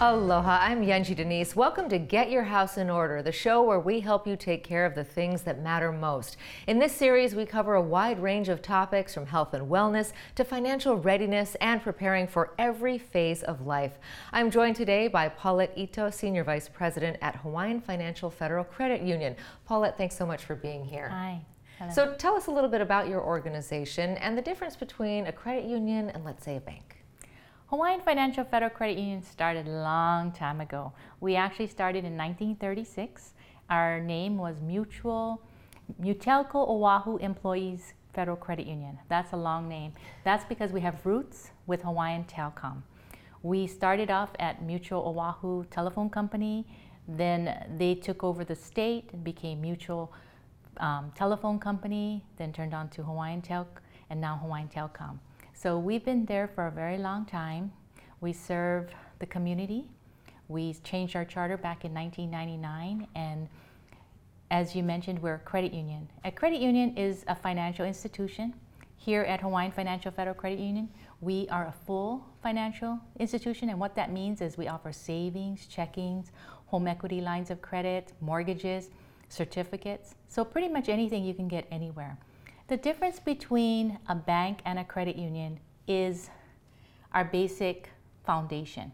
Aloha, I'm Yunji de Nies. Welcome to Get Your House in Order, the show where we help you take care of the things that matter most. In this series, we cover a wide range of topics from health and wellness to financial readiness and preparing for every phase of life. I'm joined today by Paulette Ito, Senior Vice President at Hawaiian Financial Federal Credit Union. Paulette, thanks so much for being here. Hi. Hello. So tell us a little bit about your organization and the difference between a credit union and, let's say, a bank. Hawaiian Financial Federal Credit Union started a long time ago. We actually started in 1936. Our name was Mutual Mutelco Oahu Employees Federal Credit Union. That's a long name. That's because we have roots with Hawaiian Telcom. We started off at Mutual Oahu Telephone Company, then they took over the state and became Mutual um, Telephone Company, then turned on to Hawaiian Tel, and now Hawaiian Telcom. So we've been there for a very long time. We serve the community. We changed our charter back in 1999 and as you mentioned, we're a credit union. A credit union is a financial institution. Here at Hawaiian Financial Federal Credit Union, we are a full financial institution, and what that means is we offer savings, checkings, home equity lines of credit, mortgages, certificates. So, pretty much anything you can get anywhere. The difference between a bank and a credit union is our basic foundation.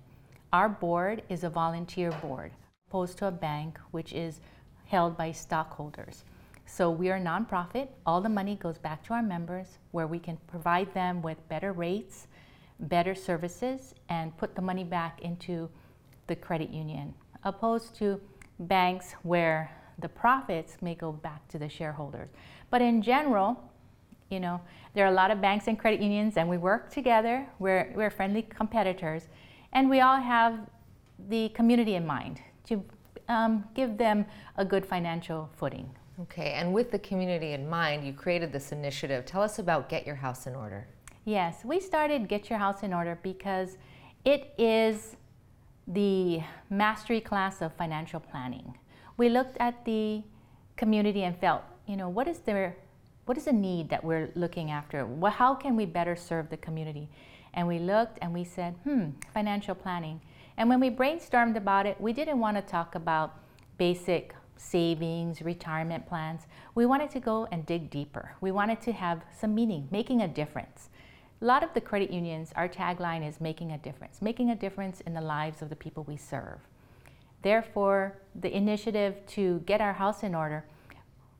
Our board is a volunteer board, opposed to a bank, which is held by stockholders. So we are a nonprofit. All the money goes back to our members, where we can provide them with better rates, better services, and put the money back into the credit union, opposed to banks where the profits may go back to the shareholders. But in general, you know, there are a lot of banks and credit unions, and we work together. We're, we're friendly competitors, and we all have the community in mind to um, give them a good financial footing. Okay, and with the community in mind, you created this initiative. Tell us about Get Your House in Order. Yes, we started Get Your House in Order because it is the mastery class of financial planning. We looked at the community and felt, you know, what is their what is a need that we're looking after? How can we better serve the community? And we looked and we said, hmm, financial planning. And when we brainstormed about it, we didn't want to talk about basic savings, retirement plans. We wanted to go and dig deeper. We wanted to have some meaning, making a difference. A lot of the credit unions, our tagline is making a difference, making a difference in the lives of the people we serve. Therefore, the initiative to get our house in order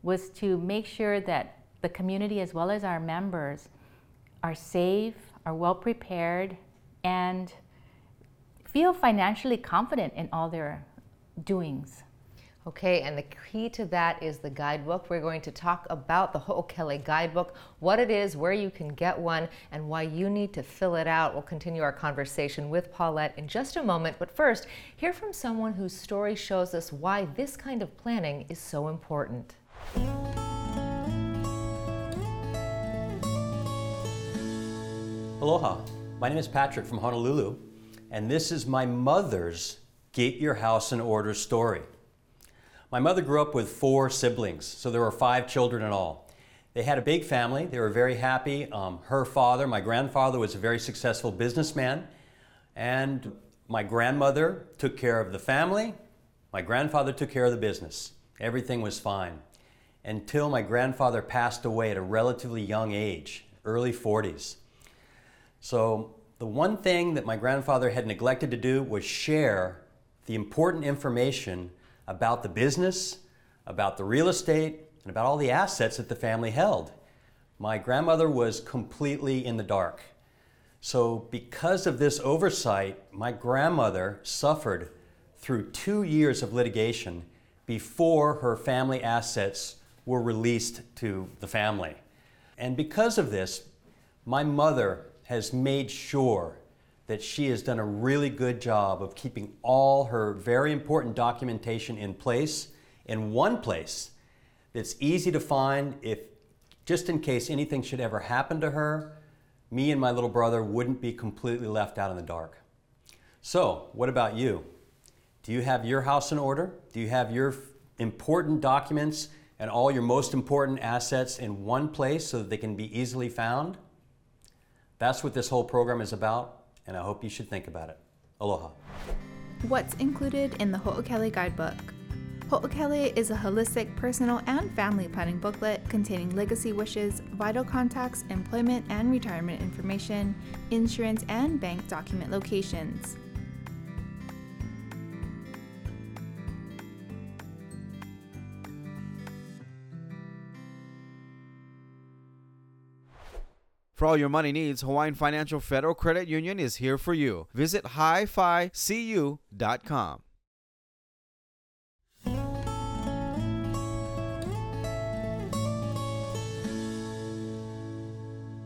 was to make sure that the community as well as our members are safe, are well prepared, and feel financially confident in all their doings. Okay, and the key to that is the guidebook. We're going to talk about the Ho'okele guidebook, what it is, where you can get one, and why you need to fill it out. We'll continue our conversation with Paulette in just a moment, but first, hear from someone whose story shows us why this kind of planning is so important. Aloha, my name is Patrick from Honolulu, and this is my mother's Get Your House in Order story. My mother grew up with four siblings, so there were five children in all. They had a big family, they were very happy. Um, her father, my grandfather, was a very successful businessman, and my grandmother took care of the family, my grandfather took care of the business. Everything was fine until my grandfather passed away at a relatively young age, early 40s. So, the one thing that my grandfather had neglected to do was share the important information about the business, about the real estate, and about all the assets that the family held. My grandmother was completely in the dark. So, because of this oversight, my grandmother suffered through two years of litigation before her family assets were released to the family. And because of this, my mother has made sure that she has done a really good job of keeping all her very important documentation in place in one place that's easy to find if just in case anything should ever happen to her me and my little brother wouldn't be completely left out in the dark. So what about you? Do you have your house in order? Do you have your important documents and all your most important assets in one place so that they can be easily found that's what this whole program is about, and I hope you should think about it. Aloha. What's included in the Ho'okele Guidebook? Ho'okele is a holistic personal and family planning booklet containing legacy wishes, vital contacts, employment and retirement information, insurance and bank document locations. For all your money needs, Hawaiian Financial Federal Credit Union is here for you. Visit hificu.com.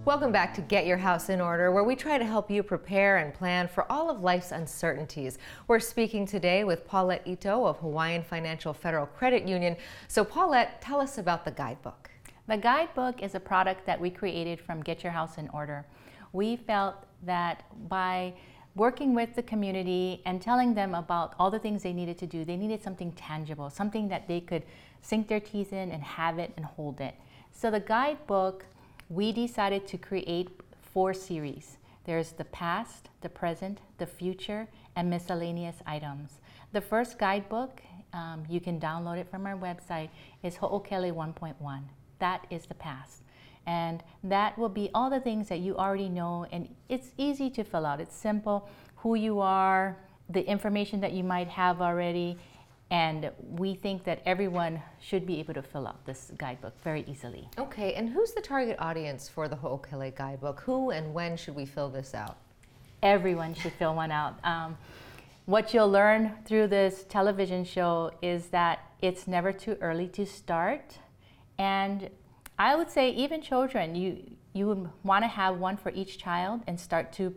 Welcome back to Get Your House in Order, where we try to help you prepare and plan for all of life's uncertainties. We're speaking today with Paulette Ito of Hawaiian Financial Federal Credit Union. So, Paulette, tell us about the guidebook. The guidebook is a product that we created from Get Your House in Order. We felt that by working with the community and telling them about all the things they needed to do, they needed something tangible, something that they could sink their teeth in and have it and hold it. So the guidebook we decided to create four series. There's the past, the present, the future, and miscellaneous items. The first guidebook, um, you can download it from our website, is Ho'okele 1.1. That is the past. And that will be all the things that you already know, and it's easy to fill out. It's simple who you are, the information that you might have already, and we think that everyone should be able to fill out this guidebook very easily. Okay, and who's the target audience for the Ho'okele guidebook? Who and when should we fill this out? Everyone should fill one out. Um, what you'll learn through this television show is that it's never too early to start. And I would say, even children, you, you would want to have one for each child and start to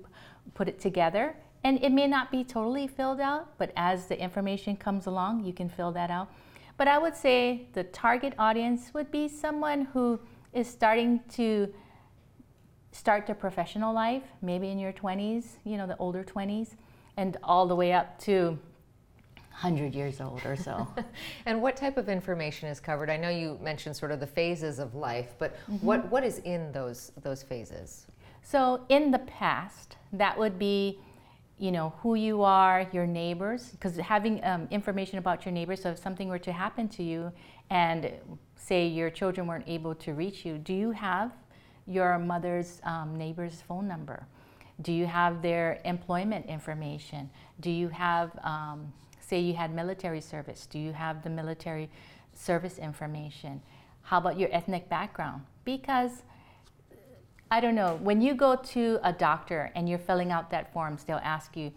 put it together and it may not be totally filled out, but as the information comes along, you can fill that out. But I would say the target audience would be someone who is starting to start their professional life, maybe in your 20s, you know, the older 20s, and all the way up to 100 years old or so. and what type of information is covered? I know you mentioned sort of the phases of life, but mm-hmm. what, what is in those, those phases? So, in the past, that would be you know who you are your neighbors because having um, information about your neighbors so if something were to happen to you and say your children weren't able to reach you do you have your mother's um, neighbor's phone number do you have their employment information do you have um, say you had military service do you have the military service information how about your ethnic background because I don't know. When you go to a doctor and you're filling out that forms, they'll ask you,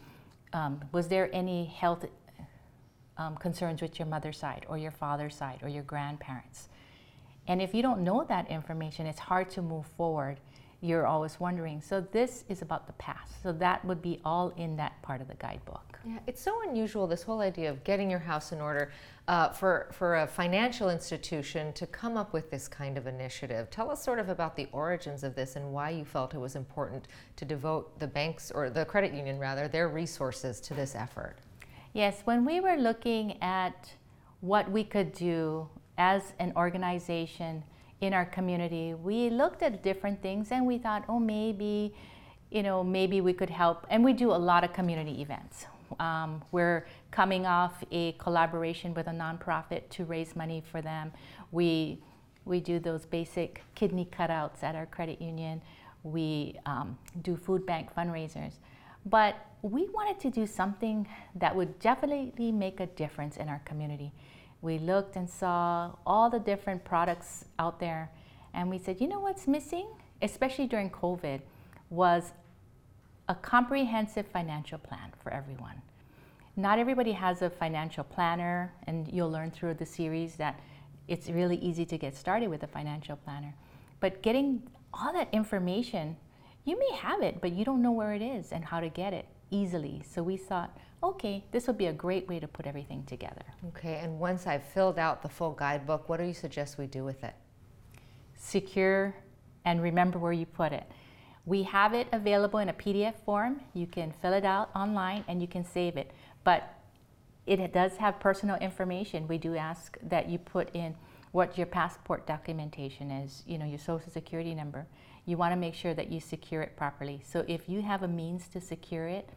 um, was there any health um, concerns with your mother's side or your father's side or your grandparents? And if you don't know that information, it's hard to move forward. You're always wondering. So this is about the past. So that would be all in that part of the guidebook. Yeah, it's so unusual this whole idea of getting your house in order uh, for for a financial institution to come up with this kind of initiative. Tell us sort of about the origins of this and why you felt it was important to devote the banks or the credit union rather their resources to this effort. Yes, when we were looking at what we could do as an organization in our community, we looked at different things and we thought, oh, maybe, you know, maybe we could help. And we do a lot of community events. Um, we're coming off a collaboration with a nonprofit to raise money for them. We, we do those basic kidney cutouts at our credit union. We um, do food bank fundraisers. But we wanted to do something that would definitely make a difference in our community. We looked and saw all the different products out there, and we said, you know what's missing, especially during COVID, was a comprehensive financial plan for everyone. Not everybody has a financial planner, and you'll learn through the series that it's really easy to get started with a financial planner. But getting all that information, you may have it, but you don't know where it is and how to get it easily. So we thought, okay, this would be a great way to put everything together. Okay, and once I've filled out the full guidebook, what do you suggest we do with it? Secure and remember where you put it. We have it available in a PDF form. You can fill it out online and you can save it. But it does have personal information. We do ask that you put in what your passport documentation is, you know, your social security number. You want to make sure that you secure it properly. So if you have a means to secure it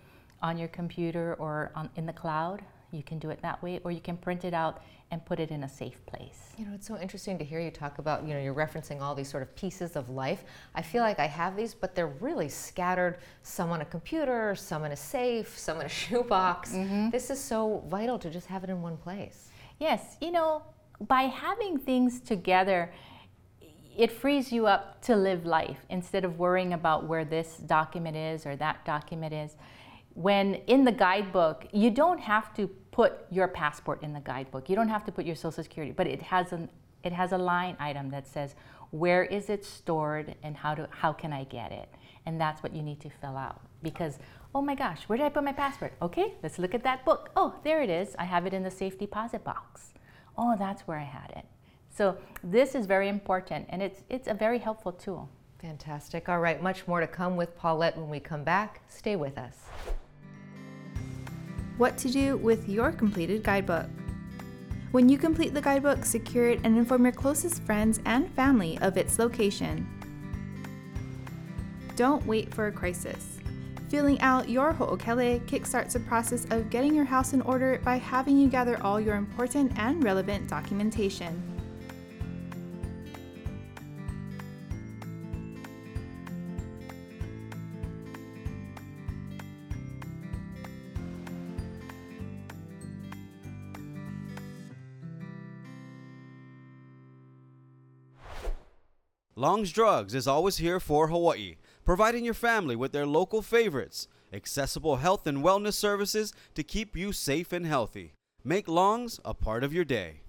on your computer or on, in the cloud. You can do it that way, or you can print it out and put it in a safe place. You know, it's so interesting to hear you talk about, you know, you're referencing all these sort of pieces of life. I feel like I have these, but they're really scattered. Some on a computer, some in a safe, some in a shoebox. Mm-hmm. This is so vital to just have it in one place. Yes, you know, by having things together, it frees you up to live life instead of worrying about where this document is or that document is. When in the guidebook, you don't have to put your passport in the guidebook. You don't have to put your social security, but it has an it has a line item that says where is it stored and how do how can I get it? And that's what you need to fill out because oh my gosh, where did I put my passport? Okay, let's look at that book. Oh, there it is. I have it in the safe deposit box. Oh, that's where I had it. So this is very important and it's, it's a very helpful tool. Fantastic. All right, much more to come with Paulette when we come back. Stay with us. What to do with your completed guidebook. When you complete the guidebook, secure it and inform your closest friends and family of its location. Don't wait for a crisis. Filling out your Ho'okele kickstarts the process of getting your house in order by having you gather all your important and relevant documentation. Long's Drugs is always here for Hawaii, providing your family with their local favorites, accessible health and wellness services to keep you safe and healthy. Make Long's a part of your day.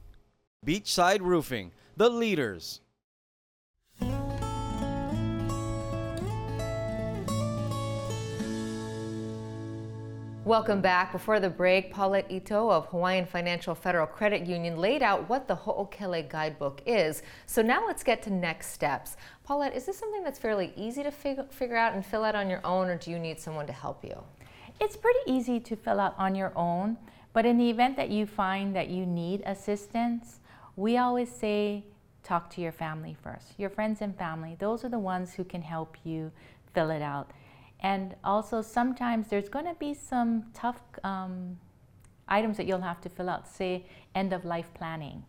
Beachside Roofing, the leaders. Welcome back. Before the break, Paulette Ito of Hawaiian Financial Federal Credit Union laid out what the Ho'okele Guidebook is. So now let's get to next steps. Paulette, is this something that's fairly easy to fig- figure out and fill out on your own, or do you need someone to help you? It's pretty easy to fill out on your own, but in the event that you find that you need assistance, we always say talk to your family first. Your friends and family, those are the ones who can help you fill it out. And also, sometimes there's going to be some tough um, items that you'll have to fill out, say end of life planning.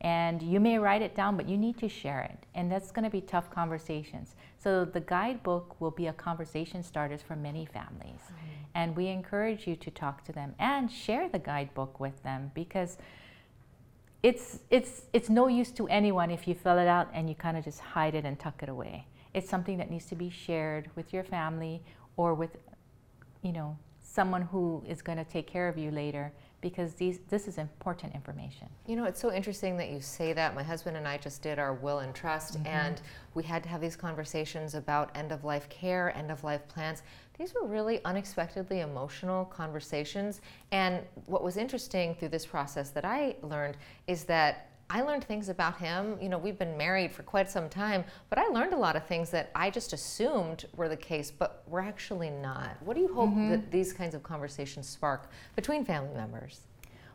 And you may write it down, but you need to share it. And that's going to be tough conversations. So, the guidebook will be a conversation starters for many families. Mm-hmm. And we encourage you to talk to them and share the guidebook with them because it's, it's, it's no use to anyone if you fill it out and you kind of just hide it and tuck it away. It's something that needs to be shared with your family or with, you know, someone who is going to take care of you later because these this is important information. You know, it's so interesting that you say that. My husband and I just did our will and trust mm-hmm. and we had to have these conversations about end of life care, end of life plans. These were really unexpectedly emotional conversations and what was interesting through this process that I learned is that I learned things about him. You know, we've been married for quite some time, but I learned a lot of things that I just assumed were the case, but were actually not. What do you hope mm-hmm. that these kinds of conversations spark between family members?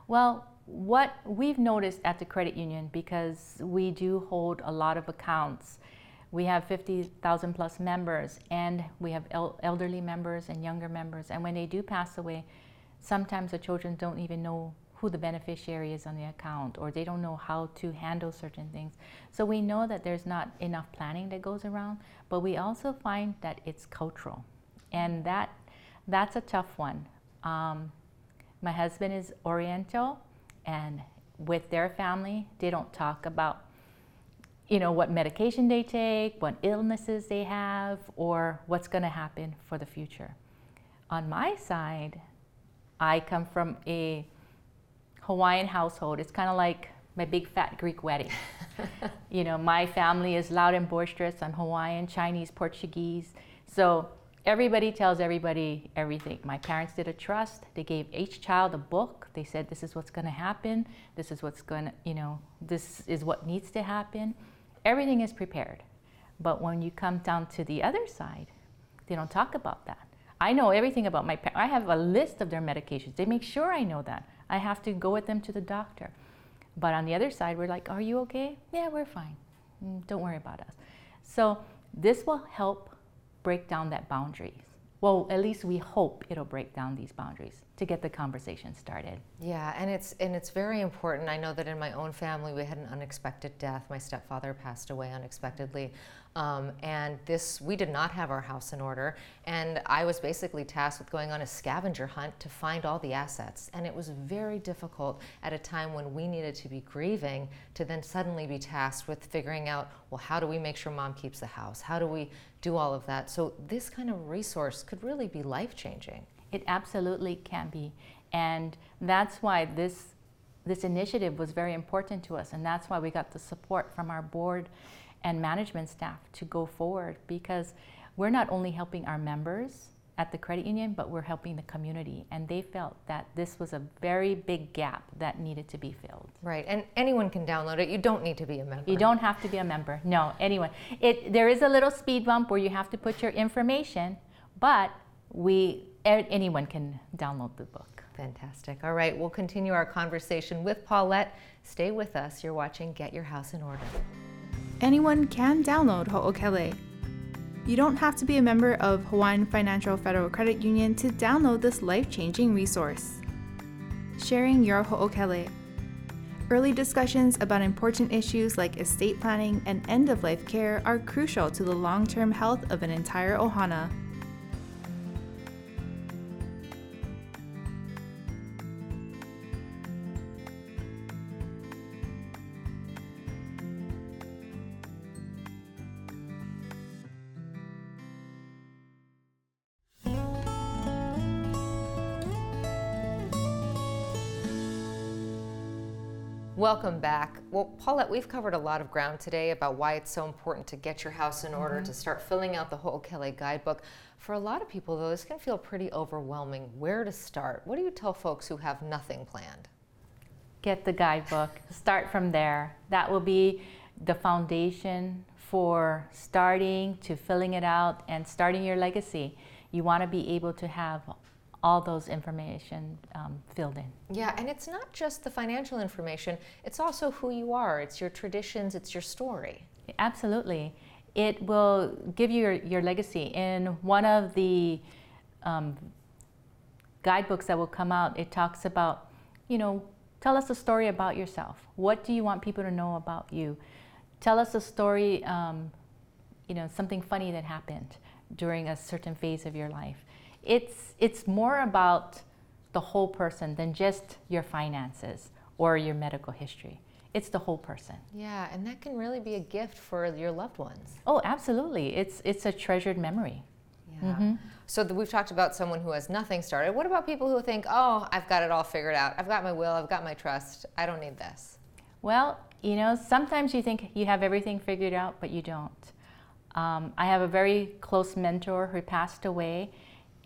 Well, what we've noticed at the credit union, because we do hold a lot of accounts, we have 50,000 plus members, and we have el- elderly members and younger members. And when they do pass away, sometimes the children don't even know who the beneficiary is on the account or they don't know how to handle certain things. So we know that there's not enough planning that goes around, but we also find that it's cultural. And that that's a tough one. Um, my husband is Oriental and with their family, they don't talk about you know what medication they take, what illnesses they have, or what's going to happen for the future. On my side, I come from a Hawaiian household. It's kind of like my big fat Greek wedding. you know, my family is loud and boisterous. I'm Hawaiian, Chinese, Portuguese. So everybody tells everybody everything. My parents did a trust. They gave each child a book. They said, this is what's going to happen. This is what's going to, you know, this is what needs to happen. Everything is prepared. But when you come down to the other side, they don't talk about that. I know everything about my parents. I have a list of their medications. They make sure I know that. I have to go with them to the doctor. But on the other side, we're like, Are you okay? Yeah, we're fine. Mm, don't worry about us. So this will help break down that boundaries. well, at least we hope it'll break down these boundaries to get the conversation started. Yeah, and it's and it's very important. I know that in my own family we had an unexpected death. My stepfather passed away unexpectedly, um, and this we did not have our house in order. And I was basically tasked with going on a scavenger hunt to find all the assets. And it was very difficult at a time when we needed to be grieving to then suddenly be tasked with figuring out, well, how do we make sure mom keeps the house? How do we do all of that? So this kind of resource could really be life changing. It absolutely can be. And that's why this this initiative was very important to us and that's why we got the support from our board and management staff to go forward because we're not only helping our members at the credit union, but we're helping the community. And they felt that this was a very big gap that needed to be filled. Right, and anyone can download it. You don't need to be a member. You don't have to be a member. No, anyone. It there is a little speed bump where you have to put your information, but we anyone can download the book. Fantastic. All right, we'll continue our conversation with Paulette. Stay with us. You're watching Get Your House in Order. Anyone can download Ho'okele. You don't have to be a member of Hawaiian Financial Federal Credit Union to download this life changing resource. Sharing your Ho'okele. Early discussions about important issues like estate planning and end of life care are crucial to the long term health of an entire ohana. Welcome back. Well, Paulette, we've covered a lot of ground today about why it's so important to get your house in order, mm-hmm. to start filling out the Ho'okele guidebook. For a lot of people, though, this can feel pretty overwhelming. Where to start? What do you tell folks who have nothing planned? Get the guidebook. Start from there. That will be the foundation for starting to filling it out and starting your legacy. You want to be able to have all those information um, filled in. Yeah, and it's not just the financial information, it's also who you are, it's your traditions, it's your story. Absolutely. It will give you your, your legacy. In one of the um, guidebooks that will come out, it talks about, you know, tell us a story about yourself. What do you want people to know about you? Tell us a story, um, you know, something funny that happened during a certain phase of your life it's, it's more about the whole person than just your finances or your medical history. It's the whole person. Yeah, and that can really be a gift for your loved ones. Oh, absolutely. It's, it's a treasured memory. Yeah. Mm-hmm. So the, we've talked about someone who has nothing started. What about people who think, oh, I've got it all figured out. I've got my will, I've got my trust. I don't need this. Well, you know, sometimes you think you have everything figured out, but you don't. Um, I have a very close mentor who passed away,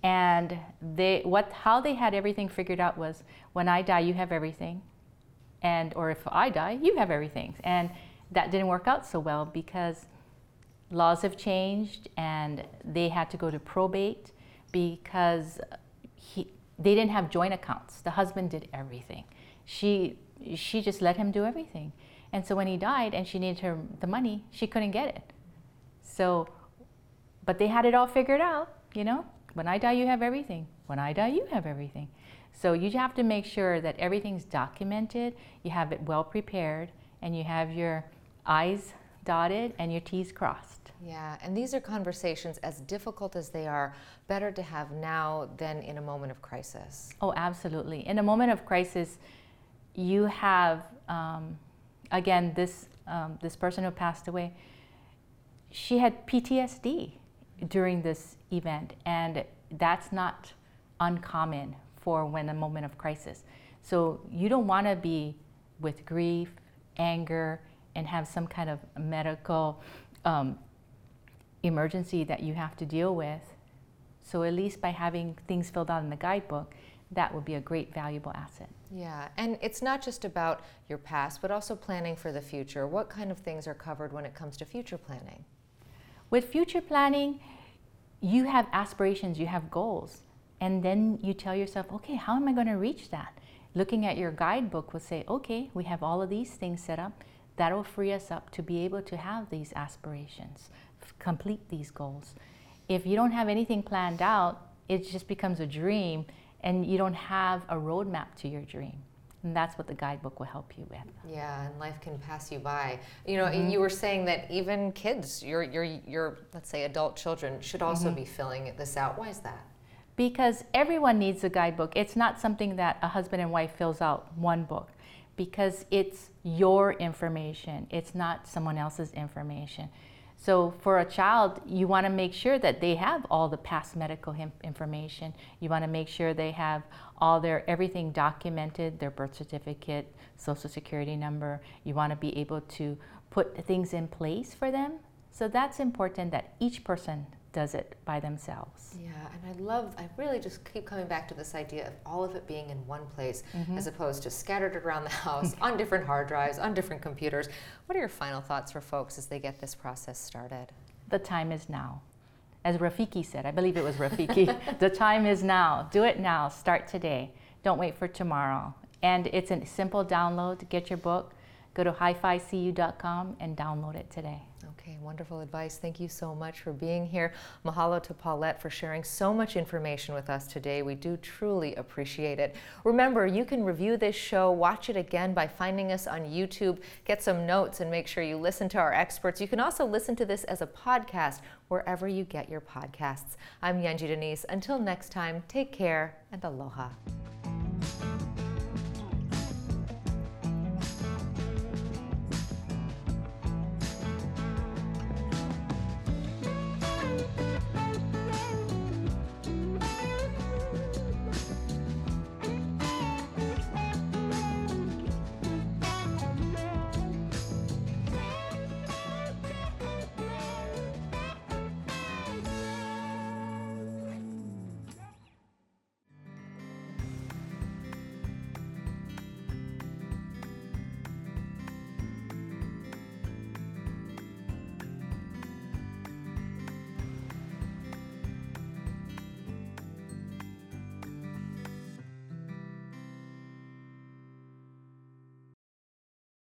and they what how they had everything figured out was when I die you have everything. And or if I die you have everything. And that didn't work out so well because laws have changed and they had to go to probate because he they didn't have joint accounts. The husband did everything. She she just let him do everything. And so when he died and she needed her the money she couldn't get it. So but they had it all figured out you know when I die, you have everything. When I die, you have everything. So you have to make sure that everything's documented, you have it well prepared, and you have your I's dotted and your T's crossed. Yeah, and these are conversations as difficult as they are, better to have now than in a moment of crisis. Oh, absolutely. In a moment of crisis, you have, um, again, this, um, this person who passed away, she had PTSD during this event, and that's not uncommon for when a moment of crisis. So you don't want to be with grief, anger, and have some kind of medical um, emergency that you have to deal with. So at least by having things filled out in the guidebook, that would be a great valuable asset. Yeah, and it's not just about your past, but also planning for the future. What kind of things are covered when it comes to future planning? With future planning, you have aspirations, you have goals, and then you tell yourself, okay, how am I going to reach that? Looking at your guidebook will say, okay, we have all of these things set up. That'll free us up to be able to have these aspirations, complete these goals. If you don't have anything planned out, it just becomes a dream and you don't have a roadmap to your dream. And that's what the guidebook will help you with. Yeah, and life can pass you by. You know, mm-hmm. you were saying that even kids, your your your let's say adult children should also mm-hmm. be filling this out. Why is that? Because everyone needs a guidebook. It's not something that a husband and wife fills out one book because it's your information. It's not someone else's information. So for a child, you want to make sure that they have all the past medical information. You want to make sure they have all their everything documented, their birth certificate, social security number. You want to be able to put things in place for them. So that's important that each person does it by themselves. Yeah, and I love, I really just keep coming back to this idea of all of it being in one place mm-hmm. as opposed to scattered around the house on different hard drives, on different computers. What are your final thoughts for folks as they get this process started? The time is now. As Rafiki said, I believe it was Rafiki, the time is now. Do it now. Start today. Don't wait for tomorrow. And it's a simple download to get your book. Go to hificu.com and download it today. Okay, wonderful advice. Thank you so much for being here. Mahalo to Paulette for sharing so much information with us today. We do truly appreciate it. Remember, you can review this show, watch it again by finding us on YouTube, get some notes, and make sure you listen to our experts. You can also listen to this as a podcast wherever you get your podcasts. I'm Yunji de Nies. Until next time, take care and aloha.